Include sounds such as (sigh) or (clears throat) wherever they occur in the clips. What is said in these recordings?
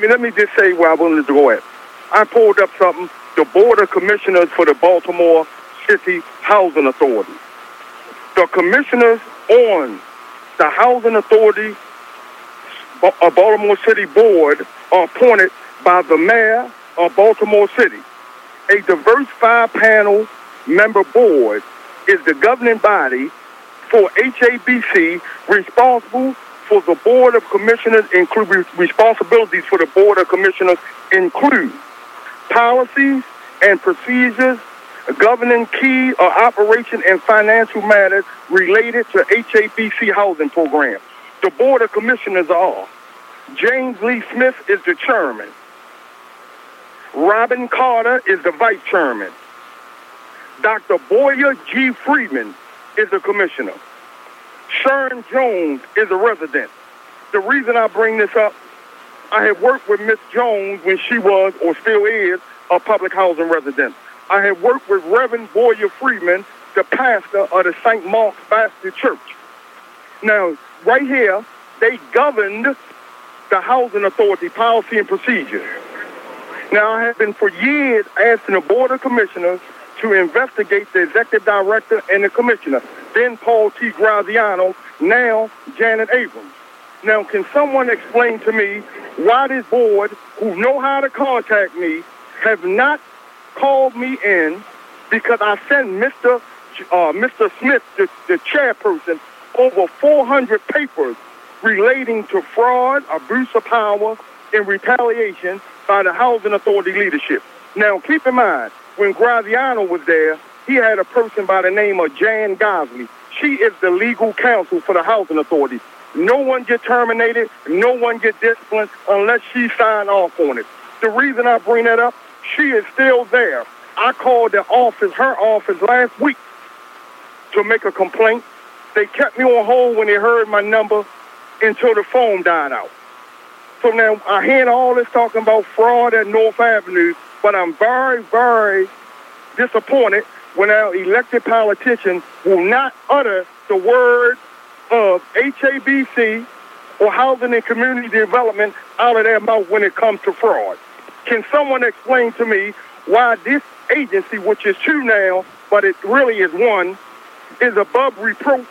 me let me just say where I wanted to go at. I pulled up something. The Board of Commissioners for the Baltimore City Housing Authority. The commissioners on the Housing Authority a uh, Baltimore City Board are appointed by the mayor of Baltimore City. A diverse five-panel member board is the governing body for HABC responsible for the Board of Commissioners include responsibilities for the Board of Commissioners include policies and procedures governing key or operation and financial matters related to HABC housing programs. The Board of Commissioners are James Lee Smith is the chairman. Robin Carter is the vice chairman. Dr. Boyer G. Freeman is the commissioner. Sharon Jones is a resident. The reason I bring this up, I have worked with Miss Jones when she was or still is a public housing resident. I have worked with Reverend Boyer Freeman, the pastor of the St. Mark's Baptist Church. Now, right here, they governed the Housing Authority policy and procedure. Now, I have been for years asking the Board of Commissioners to investigate the executive director and the commissioner, then Paul T. Graziano, now Janet Abrams. Now, can someone explain to me why this board, who know how to contact me, have not called me in because I sent Mr. Uh, Mr. Smith, the, the chairperson, over 400 papers relating to fraud, abuse of power, and retaliation by the Housing Authority leadership. Now, keep in mind, when Graziano was there, he had a person by the name of Jan Gosley. She is the legal counsel for the Housing Authority. No one get terminated, no one get disciplined unless she sign off on it. The reason I bring that up, she is still there. I called the office, her office last week to make a complaint. They kept me on hold when they heard my number until the phone died out. So now I hear all this talking about fraud at North Avenue, but I'm very, very disappointed when our elected politicians will not utter the word of HABC or housing and community development out of their mouth when it comes to fraud. Can someone explain to me why this agency, which is two now, but it really is one, is above reproach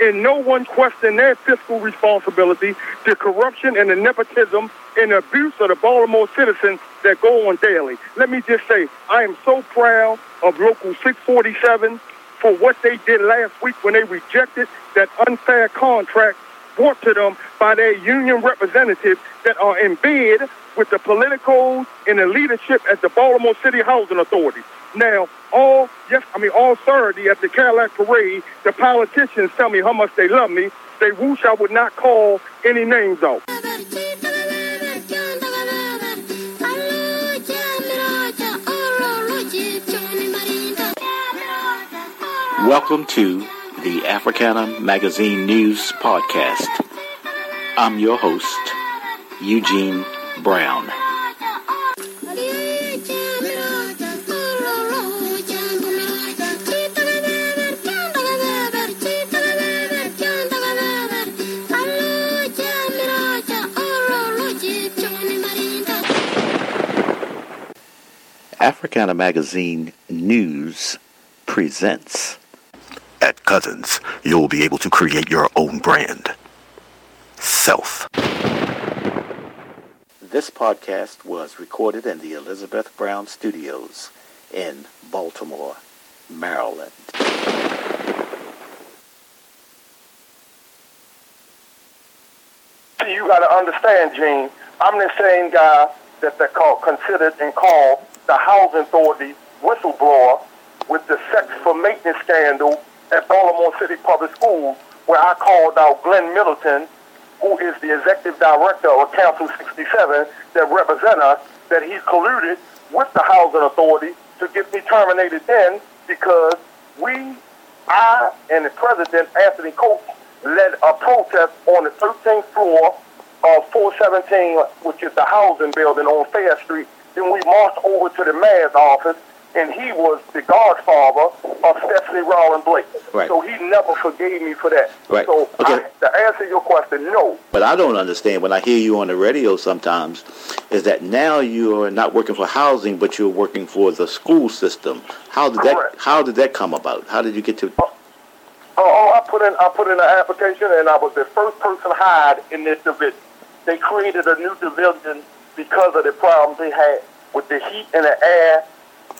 and no one questioned their fiscal responsibility, the corruption and the nepotism and abuse of the Baltimore citizens that go on daily. Let me just say, I am so proud of Local 647 for what they did last week when they rejected that unfair contract brought to them by their union representatives that are in bed with the politicals and the leadership at the Baltimore City Housing Authority. Now, all yes, I mean all Saturday at the Cadillac Parade, the politicians tell me how much they love me. They wish I would not call any names out. Welcome to the Africana Magazine News Podcast. I'm your host, Eugene Brown. Africana Magazine News presents. At Cousins, you'll be able to create your own brand. Self. This podcast was recorded in the Elizabeth Brown Studios in Baltimore, Maryland. See you got to understand, Gene. I'm the same guy that they call considered and called the housing authority whistleblower with the sex for maintenance scandal at Baltimore City Public Schools, where I called out Glenn Middleton, who is the executive director of Council 67, that represent us, that he colluded with the housing authority to get me terminated then because we, I, and the president, Anthony Coates, led a protest on the 13th floor of 417, which is the housing building on Fayette Street. Then we marched over to the mayor's office and he was the godfather of Stephanie Rawlings-Blake. Right. So he never forgave me for that. Right. So Okay. I, to answer your question, no. But I don't understand when I hear you on the radio sometimes is that now you are not working for housing, but you're working for the school system. How did Correct. that How did that come about? How did you get to? Uh, oh, oh, I put in I put in an application, and I was the first person hired in this division. They created a new division because of the problems they had with the heat and the air,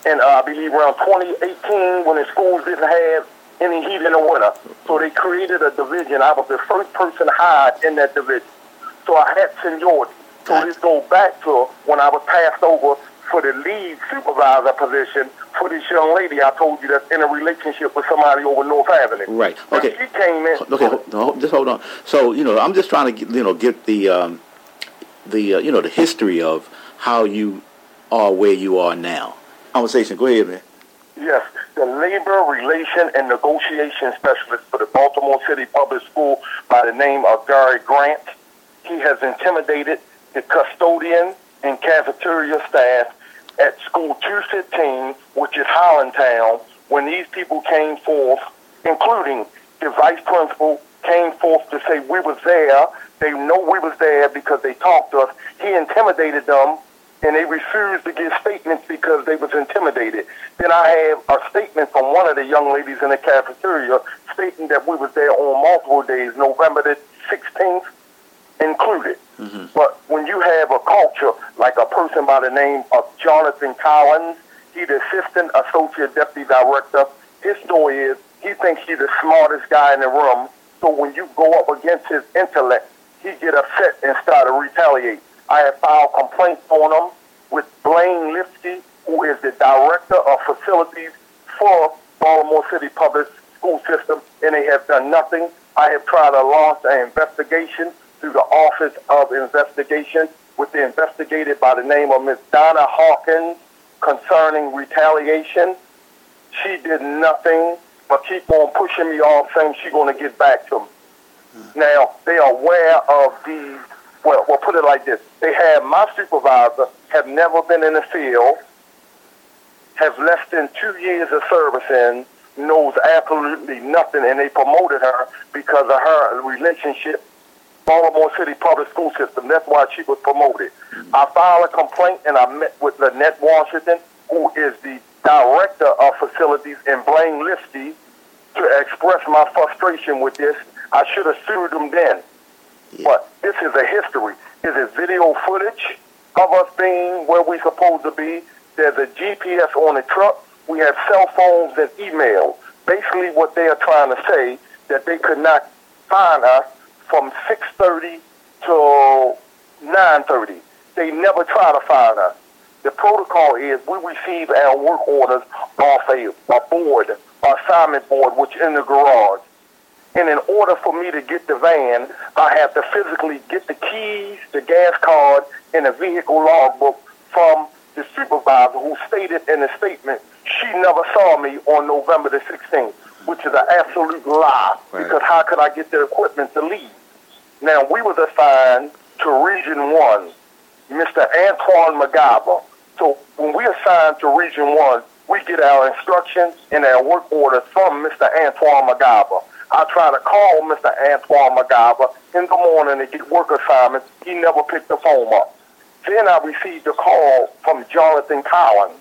and uh, I believe around 2018 when the schools didn't have any heat in the winter. So they created a division. I was the first person hired in that division. So I had seniority. So this goes back to when I was passed over for the lead supervisor position for this young lady I told you that's in a relationship with somebody over North Avenue. Right. Okay. She came in. Okay, hold, no, just hold on. So you know, I'm just trying to get, you know get the um, the uh, you know the history of how you are where you are now. Conversation. Go ahead, man. Yes, the labor relation and negotiation specialist for the Baltimore City Public School by the name of Gary Grant. He has intimidated the custodian and cafeteria staff at School 215, which is Highlandtown, when these people came forth, including the vice principal, came forth to say we was there. They know we was there because they talked to us. He intimidated them and they refused to give statements because they was intimidated. Then I have a statement from one of the young ladies in the cafeteria stating that we was there on multiple days, November the 16th included. Mm-hmm. But when you have a culture like a person by the name of Jonathan Collins, he's the assistant associate deputy director. His story is he thinks he's the smartest guy in the room. So when you go up against his intellect, he get upset and start to retaliate. I have filed complaints on them with Blaine Lipsky, who is the director of facilities for Baltimore City Public School System, and they have done nothing. I have tried to launch an investigation through the Office of Investigation with the investigator by the name of Ms. Donna Hawkins concerning retaliation. She did nothing but keep on pushing me off, saying she's going to get back to me. Now, they are aware of these, well, we'll put it like this. They have my supervisor, have never been in the field, have less than two years of service in, knows absolutely nothing, and they promoted her because of her relationship Baltimore City Public School System. That's why she was promoted. I filed a complaint and I met with Lynette Washington, who is the director of facilities, and Blaine Lipsky to express my frustration with this. I should have sued them then. But this is a history. There's a video footage of us being where we're supposed to be. There's a GPS on the truck. We have cell phones and email. Basically, what they are trying to say that they could not find us from 6:30 to 9:30. They never try to find us. The protocol is we receive our work orders off a, a board, assignment board, which is in the garage. And in order for me to get the van, I have to physically get the keys, the gas card, and the vehicle logbook from the supervisor who stated in a statement she never saw me on November the 16th, which is an absolute lie. Right. Because how could I get the equipment to leave? Now, we was assigned to Region 1, Mr. Antoine McGyver. So when we assigned to Region 1, we get our instructions and our work orders from Mr. Antoine McGyver. I try to call Mr. Antoine McGyver in the morning to get work assignments. He never picked the phone up. Then I received a call from Jonathan Collins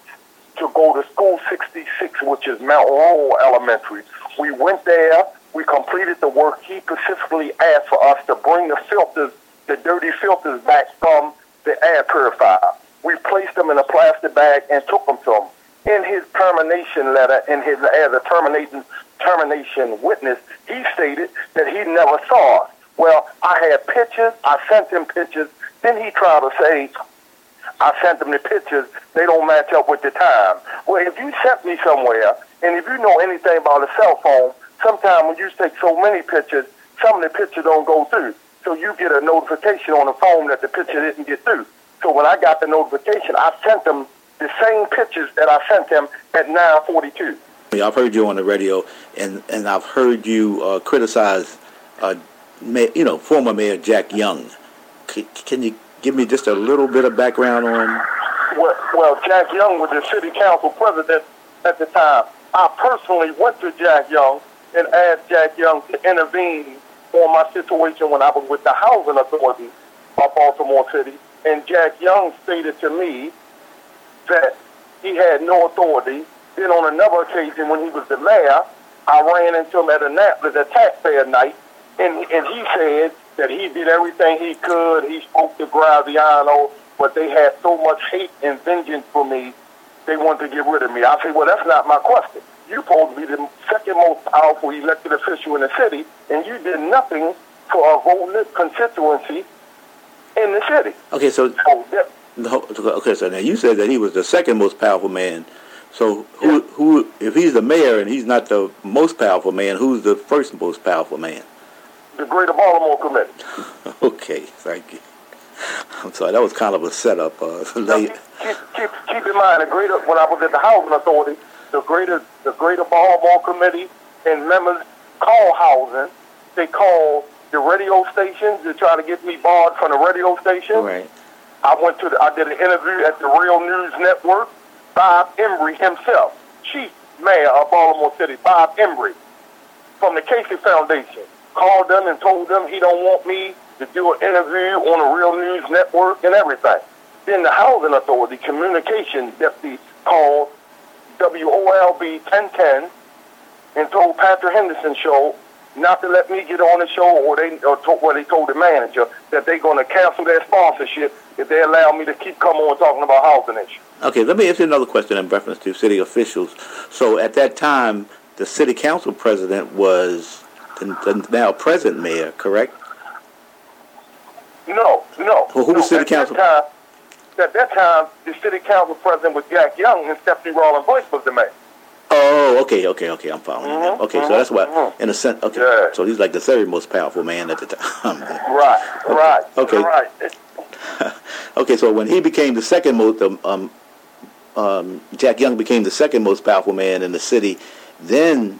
to go to School 66, which is Mount Royal Elementary. We went there. We completed the work. He specifically asked for us to bring the filters, the dirty filters, back from the air purifier. We placed them in a plastic bag and took them to him. In his termination letter, in his as a terminating termination witness, he stated that he never saw us. Well, I had pictures. I sent him pictures. Then he tried to say I sent them the pictures. They don't match up with the time. Well, if you sent me somewhere, and if you know anything about a cell phone, sometimes when you take so many pictures, some of the pictures don't go through. So you get a notification on the phone that the picture didn't get through. So when I got the notification, I sent them the same pictures that I sent them at 942. I've heard you on the radio, and, and I've heard you uh, criticize, uh, May, you know, former Mayor Jack Young. C- can you give me just a little bit of background on well, well, Jack Young was the city council president at the time. I personally went to Jack Young and asked Jack Young to intervene on my situation when I was with the housing authority of Baltimore City. And Jack Young stated to me that he had no authority. Then on another occasion, when he was the mayor, I ran into him at Annapolis at taxpayer night, and and he said that he did everything he could. He spoke to Graziano, but they had so much hate and vengeance for me, they wanted to get rid of me. I said, well, that's not my question. You're supposed to be the second most powerful elected official in the city, and you did nothing for a whole constituency in the city. Okay, so, so that, okay, so now you said that he was the second most powerful man. So who, yeah. who, if he's the mayor and he's not the most powerful man, who's the first most powerful man? The Greater Baltimore Committee. (laughs) okay, thank you. I'm sorry, that was kind of a setup. Uh, (laughs) keep, keep, keep, keep, in mind, the greater when I was at the housing authority, the greater the Greater Baltimore Committee and members call housing. They call the radio stations to try to get me barred from the radio station. Right. I went to the, I did an interview at the Real News Network. Bob Embry himself, chief mayor of Baltimore City, Bob Embry, from the Casey Foundation, called them and told them he don't want me to do an interview on the Real News Network and everything. Then the Housing Authority communication deputy called WOLB 1010 and told Patrick Henderson show not to let me get on the show, or they or to, well, they told the manager that they're going to cancel their sponsorship if they allow me to keep coming on talking about housing issues. Okay, let me ask you another question in reference to city officials. So at that time, the city council president was the, the now present mayor, correct? No, no. Well, who no, was city council? That time, at that time, the city council president was Jack Young, and Stephanie Rawlings Bush was the mayor. Oh, okay, okay, okay. I'm following. Mm-hmm, okay, mm-hmm, so that's why, mm-hmm. in a sense, okay. Yeah. So he's like the third most powerful man at the time. (laughs) right, okay. right. Okay. Right. (laughs) okay, so when he became the second most, um, um, Jack Young became the second most powerful man in the city, then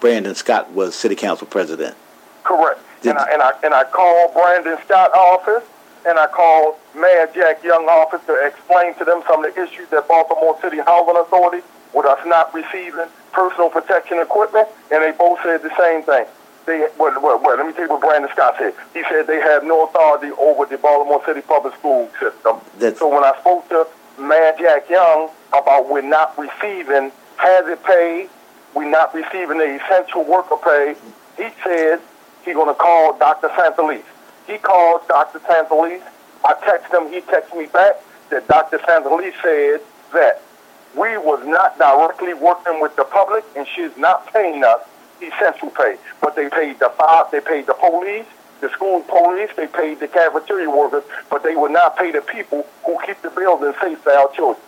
Brandon Scott was city council president. Correct. Did and I, and I and I called Brandon Scott office and I called Mayor Jack Young office to explain to them some of the issues that Baltimore City Housing Authority with us not receiving personal protection equipment, and they both said the same thing. They, well, well, well, let me tell you what Brandon Scott said. He said they have no authority over the Baltimore City public school system. That's so when I spoke to Mayor Jack Young about we're not receiving hazard pay, we're not receiving the essential worker pay, he said he's going to call Dr. Santelises. He called Dr. Santelises. I text him. He texted me back that Dr. Santelises said that we was not directly working with the public, and she's not paying us essential pay. But they paid the fire, they paid the police, the school police, they paid the cafeteria workers, but they would not pay the people who keep the building safe for our children.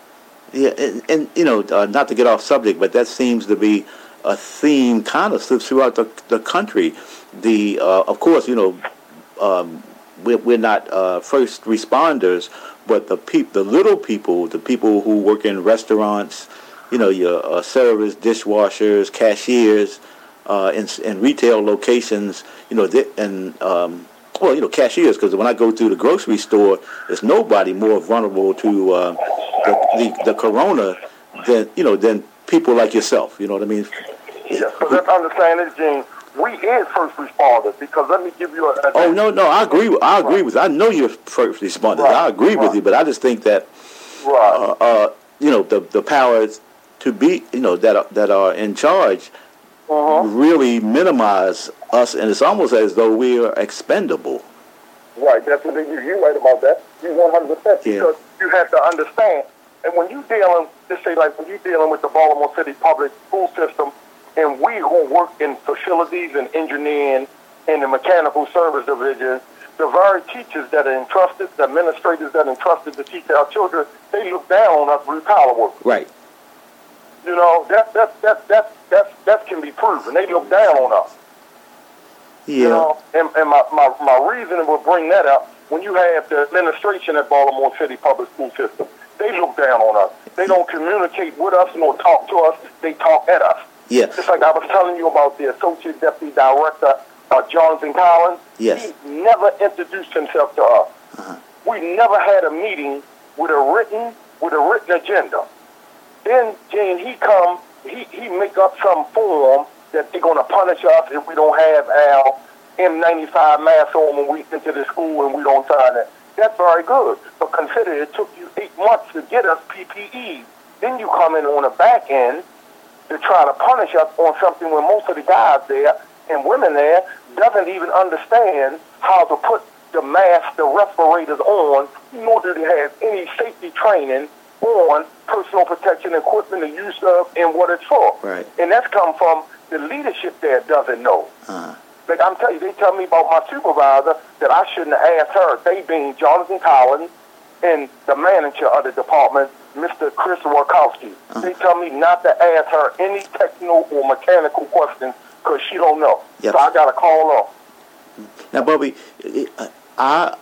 Yeah, and, and you know, uh, not to get off subject, but that seems to be a theme kind of throughout the, the country. The uh, of course, you know, um, we're, we're not uh, first responders, but the peop- the little people, the people who work in restaurants, you know, your uh, servers, dishwashers, cashiers, uh, in, in retail locations, you know, and um, well, you know, cashiers, because when I go to the grocery store, there's nobody more vulnerable to uh, the, the, the corona than you know than people like yourself. You know what I mean? Yes, but let's understand this, Gene we is first responders because let me give you a. a oh no, no, I agree. With, I agree right. with. I know you're first responders. Right. I agree right. with you, but I just think that, right. uh, uh, you know, the the powers to be, you know, that are, that are in charge, uh-huh. really minimize us, and it's almost as though we are expendable. Right. That's what you. You're right about that. You're 100 percent because you have to understand. And when you dealing, just say like when you dealing with the Baltimore City public school system and we who work in facilities and engineering and the mechanical service division, the very teachers that are entrusted, the administrators that are entrusted to teach our children, they look down on us blue collar workers. Right. You know, that that that that that that can be proven. They look down on us. Yeah. You know, and, and my, my, my reasoning will bring that up when you have the administration at Baltimore City Public School System. They look down on us. They don't communicate with us nor talk to us. They talk at us. Yes. Just like I was telling you about the Associate Deputy Director, uh, Jonathan Collins. Yes. He never introduced himself to us. Uh-huh. We never had a meeting with a written with a written agenda. Then Jane, he come, he, he make up some form that they're gonna punish us if we don't have our N95 mask on when we enter the school and we don't sign it. That's very good. But consider it took you eight months to get us PPE. Then you come in on the back end to try to punish us on something when most of the guys there and women there doesn't even understand how to put the mask, the respirators on, nor do they have any safety training on personal protection equipment, the use of, and what it's for. Right. And that's come from the leadership there doesn't know. Uh-huh. Like I'm telling you, they tell me about my supervisor that I shouldn't have asked her. They being Jonathan Collins and the manager of the department, Mr. Chris Warkowski. Uh-huh. They tell me not to ask her any technical or mechanical questions because she don't know. Yep. So I got to call her. Now, Bobby, I,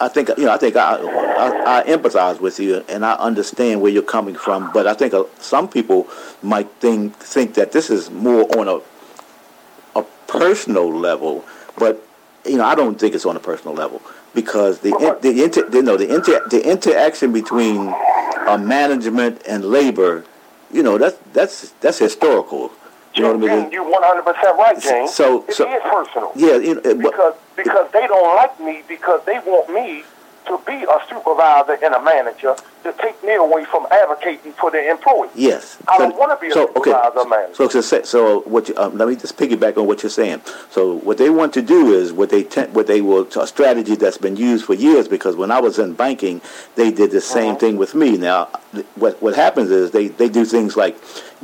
I think you know. I think I, I, I empathize with you, and I understand where you're coming from. But I think uh, some people might think think that this is more on a a personal level. But you know, I don't think it's on a personal level because the the inter, you know the inter, the interaction between uh, management and labor, you know, that's that's that's historical. You know what I mean? You're 100 percent right, James. So- it so- is personal. Yeah, you know, but- because because they don't like me because they want me to be a supervisor and a manager to take me away from advocating for their employees. Yes. I don't wanna be a supervisor, so, man. So, so, so, so what? You, um, let me just piggyback on what you're saying. So, what they want to do is what they te- what they will a strategy that's been used for years. Because when I was in banking, they did the same Uh-huh. thing with me. Now, what what happens is they they do things like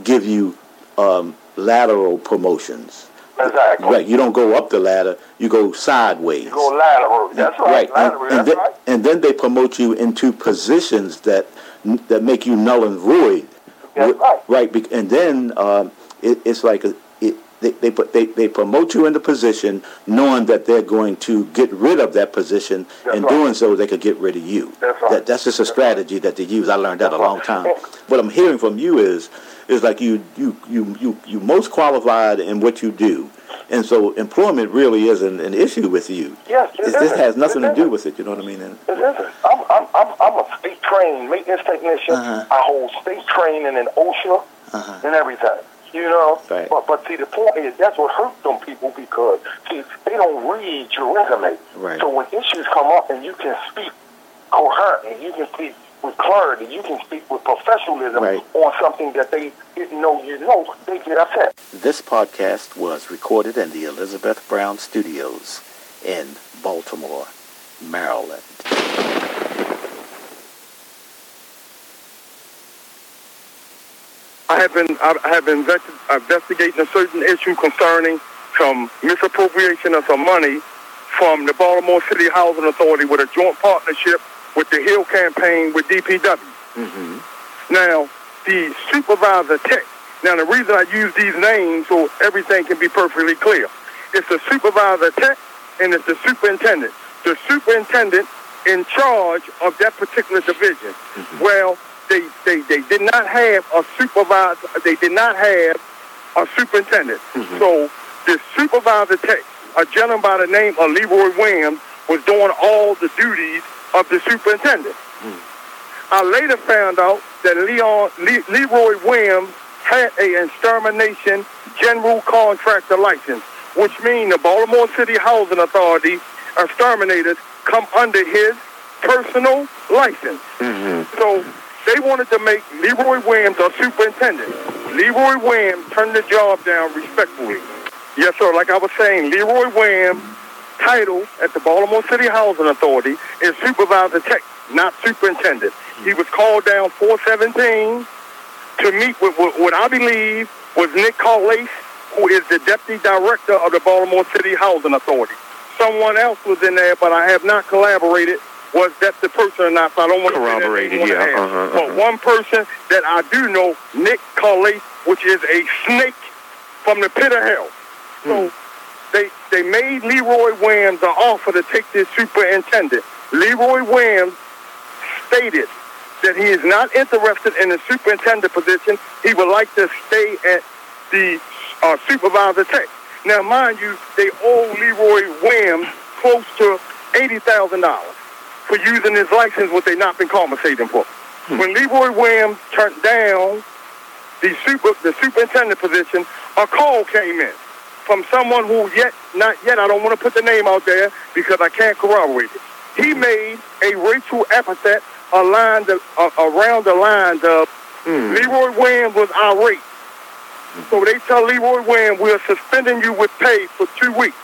give you um, lateral promotions. Exactly. Right. You don't go up the ladder. You go sideways. You go lateral. That's right. And, Lateral. and That's then, right. and then they promote you into positions that that make you null and void. That's right. Right. And then um, it, it's like a, it, they they, put, they they promote you into a position, knowing that they're going to get rid of that position, That's and right. doing so they could get rid of you. That's right. That, that's just a strategy that they use. I learned that a long time. right. (laughs) What I'm hearing from you is is like you you you you you most qualified in what you do. And so employment really isn't an issue with you. Yes, it It's- this has nothing It to do with it. You know what I mean? And, It isn't. I'm, I'm, I'm, I'm a state trained maintenance technician. Uh-huh. I hold state training in OSHA Uh-huh. and everything. You know? Right. But, but see, the point is that's what hurts them people because, see, they don't read your resume. Right. So when issues come up and you can speak coherently, you can speak with clarity, you can speak with professionalism Right. on something that they didn't know you know, they get upset. This podcast was recorded in the Elizabeth Brown Studios in Baltimore, Maryland. I have been I have been investigating a certain issue concerning some misappropriation of some money from the Baltimore City Housing Authority with a joint partnership with the Hill Campaign with DPW. Mm-hmm. Now, the supervisor tech. Now, the reason I use these names so everything can be perfectly clear, it's the supervisor tech and it's the superintendent. The superintendent in charge of that particular division. Well, they, they, they did not have a supervisor. They did not have a superintendent. So the supervisor tech, a gentleman by the name of Leroy Williams, was doing all the duties of the superintendent. I later found out that Leon Le, Leroy Williams had a extermination general contractor license, which means the Baltimore City Housing Authority exterminators come under his personal license. Mm-hmm. So they wanted to make Leroy Williams a superintendent. Leroy Williams turned the job down respectfully. Yes, sir. Like I was saying, Leroy Williams' title at the Baltimore City Housing Authority is supervisor tech, not superintendent. He was called down 417 to meet with what, I believe was Nick Carlace, who is the deputy director of the Baltimore City Housing Authority. Someone else was in there, but I have not collaborated. Was that the person or not? So I don't want to Corroborated, anyone yeah, uh-huh, But uh-huh. one person that I do know, Nick Carlace, which is a snake from the pit of hell. So they they made Leroy Williams an offer to take this superintendent. Leroy Williams stated that he is not interested in the superintendent position. He would like to stay at the uh, supervisor tech. Now, mind you, they owe Leroy Williams close to eighty thousand dollars. for using his license, what they've not been compensating for. When Leroy Williams turned down the super the superintendent position, a call came in from someone who yet not yet I don't want to put the name out there because I can't corroborate it. He made a racial epithet aligned uh, around the lines of Leroy Williams was irate. So they tell Leroy Williams we're suspending you with pay for two weeks.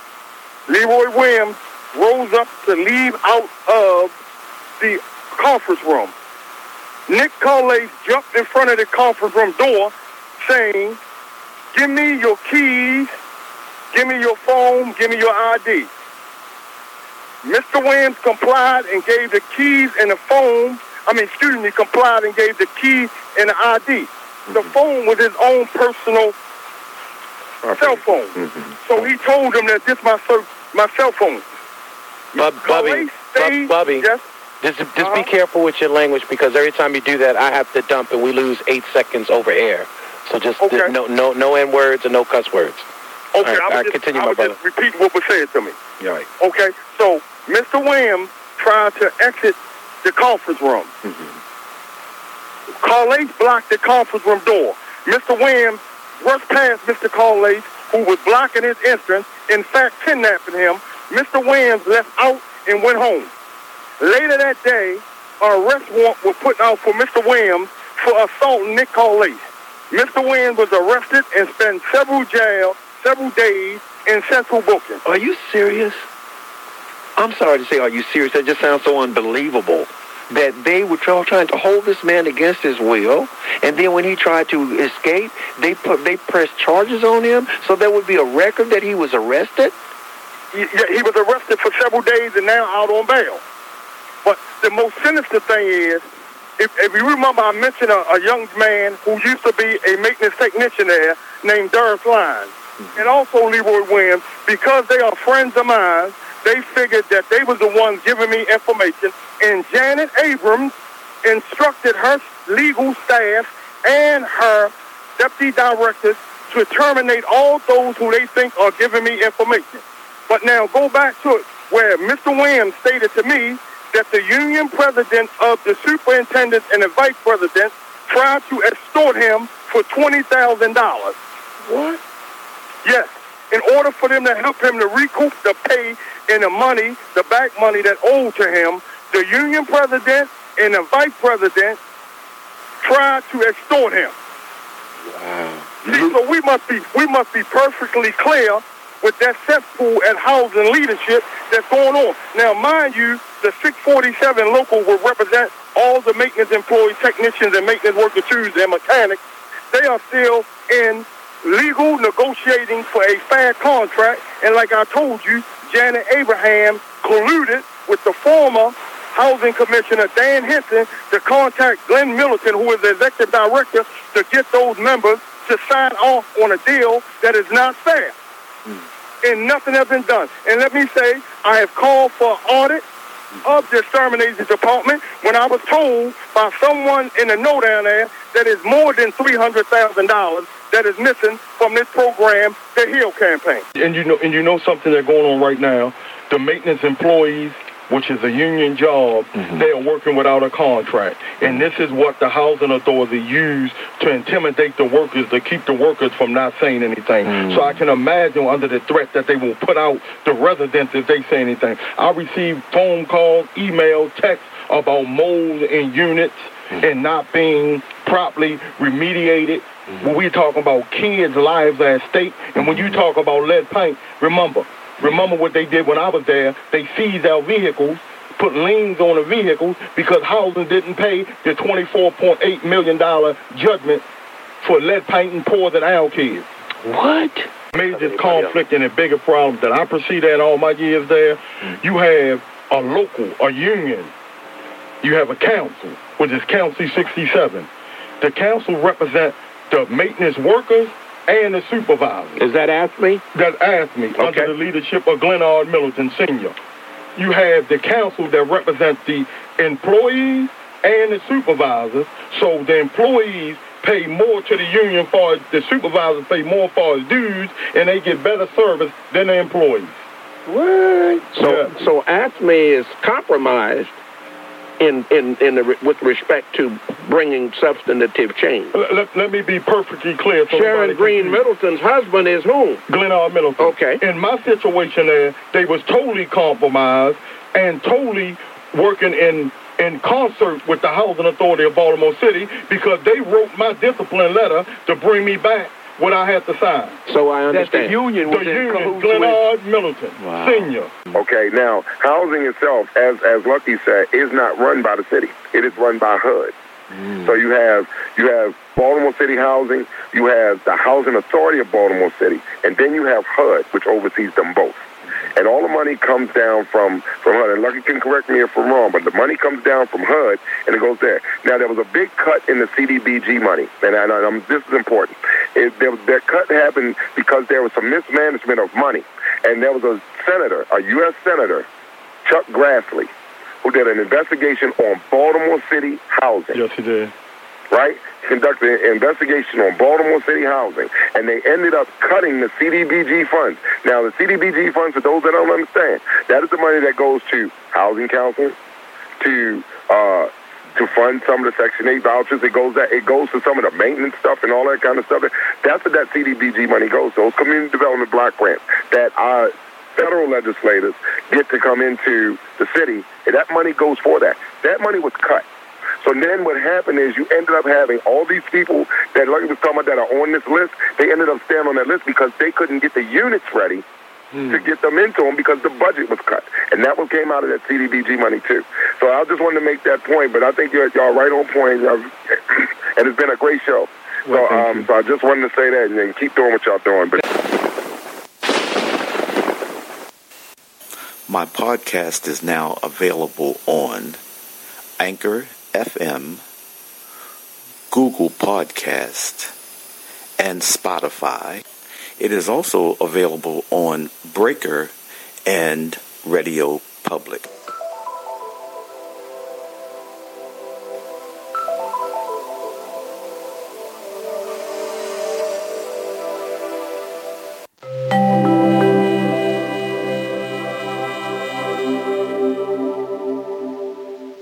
Leroy Williams rose up to leave out of the conference room. Nick Colley jumped in front of the conference room door saying, give me your keys, give me your phone, give me your ID. Mr. Williams complied and gave the keys and the phone, I mean, excuse me, complied and gave the key and the ID. The phone was his own personal cell phone. So he told him that this my cell, my cell phone. Bub, Bubby, Colley Bub, Bubby, Yes. just, just Uh-huh. be careful with your language because every time you do that, I have to dump and we lose eight seconds over air. So just Okay. no no no n words and no cuss words. Okay, All right, I all right, just, continue, I my brother. just repeating what was said to me. You're right. Okay, so Mr. Williams tried to exit the conference room. Mm-hmm. Carlace blocked the conference room door. Mr. Williams rushed past Mr. Carlace, who was blocking his entrance, in fact kidnapping him. Mr. Williams left out and went home. Later that day, an arrest warrant was put out for Mr. Williams for assaulting Nick Carlace. Mr. Williams was arrested and spent several jail, several days in central booking. Are you serious? I'm sorry to say, are you serious? That just sounds so unbelievable. That they were try- trying to hold this man against his will, and then when he tried to escape, they put they pressed charges on him, so there would be a record that he was arrested. he, yeah, he was arrested for several days and now out on bail. But the most sinister thing is, if, if you remember, I mentioned a, a young man who used to be a maintenance technician there named Darius Lyons, Mm-hmm. and also Leroy Williams. Because they are friends of mine, they figured that they was the ones giving me information, and Janet Abrams instructed her legal staff and her deputy directors to terminate all those who they think are giving me information. But now go back to it, where Mr. Williams stated to me that the union president of the superintendent and the vice president tried to extort him for twenty thousand dollars. What? Yes, in order for them to help him to recoup the pay and the money, the back money that owed to him, the union president and the vice president tried to extort him. See, so we must be we must be perfectly clear with that cesspool at housing leadership that's going on. Now, mind you, the 647 local will represent all the maintenance employees, technicians, and maintenance workers, tools, and mechanics. They are still in legal negotiating for a fair contract. And like I told you, Janet Abraham colluded with the former Housing Commissioner Dan Henson to contact Glenn Milliken, who is the executive director, to get those members to sign off on a deal that is not fair. Hmm. And nothing has been done. And let me say, I have called for audit of the extermination department when I was told by someone in the know down there that is more than $300,000 that is missing from this program, the HEAL campaign. and you know and you know something that's going on right now? The maintenance employees which is a union job mm-hmm. they are working without a contract. And this is what the housing authority used to intimidate the workers to keep the workers from not saying anything. Mm. So i can imagine under the threat that they will put out the residents if they say anything. I received phone calls email texts about mold in units Mm-hmm. and not being properly remediated mm-hmm. when we talk about kids' lives at stake, and when you mm-hmm. talk about lead paint, remember, remember what they did when I was there. They seized our vehicles, put liens on the vehicles because housing didn't pay the $24.8 million judgment for lead paint and poison our kids. What? Major conflict and a bigger problem that I perceive that in all my years there. You have a local, a union. You have a council, which is Council 67. The council represent the maintenance workers and the supervisors Is that AFSCME? that asked me under the leadership of Glenard Middleton Sr. You have the council that represents the employees and the supervisors. So the employees pay more to the union for the supervisors pay more for his dues and they get better service than the employees. What? So, Yeah. so AFSCME is compromised in in in the, with respect to bringing substantive change. Let, let, let me be perfectly clear. So Sharon Green. Middleton's husband is whom? Glenn R. Middleton. Okay. In my situation there, they was totally compromised and totally working in in concert with the Housing Authority of Baltimore City because they wrote my discipline letter to bring me back what I had to sign. So I That the understand. union The was in union, cahoots Glenn with. R. Senior. Okay, now housing itself, as as Lucky said, is not run by the city. It is run by HUD. Mm. So you have you have Baltimore City Housing, you have the Housing Authority of Baltimore City, and then you have HUD, which oversees them both. And all the money comes down from from HUD. And Lucky can correct me if I'm wrong, but the money comes down from HUD and it goes there. Now there was a big cut in the CDBG money, and, I, and I'm, this is important. It, there that cut happened because there was some mismanagement of money, and there was a senator, a U.S. senator, Chuck Grassley, who did an investigation on Baltimore City housing Yes, he did. Right? Conducted an investigation on Baltimore City housing, and they ended up cutting the CDBG funds. Now, the CDBG funds, for those that don't understand, that is the money that goes to housing counseling, to uh, to fund some of the Section 8 vouchers. It goes that it goes to some of the maintenance stuff and all that kind of stuff. That's what that CDBG money goes. Those community development block grants that our federal legislators get to come into the city, and that money goes for that. That money was cut. So then what happened is you ended up having all these people that Lucky was talking about that are on this list. They ended up staying on that list because they couldn't get the units ready to get them into them because the budget was cut. And that one came out of that CDBG money too. So I just wanted to make that point, but I think you're, y'all right on point. (clears throat) And it's been a great show. Well, so, thank um, so I just wanted to say that and then keep doing what y'all doing. But My podcast is now available on Anchor FM, Google Podcast, and Spotify. It is also available on Breaker and Radio Public.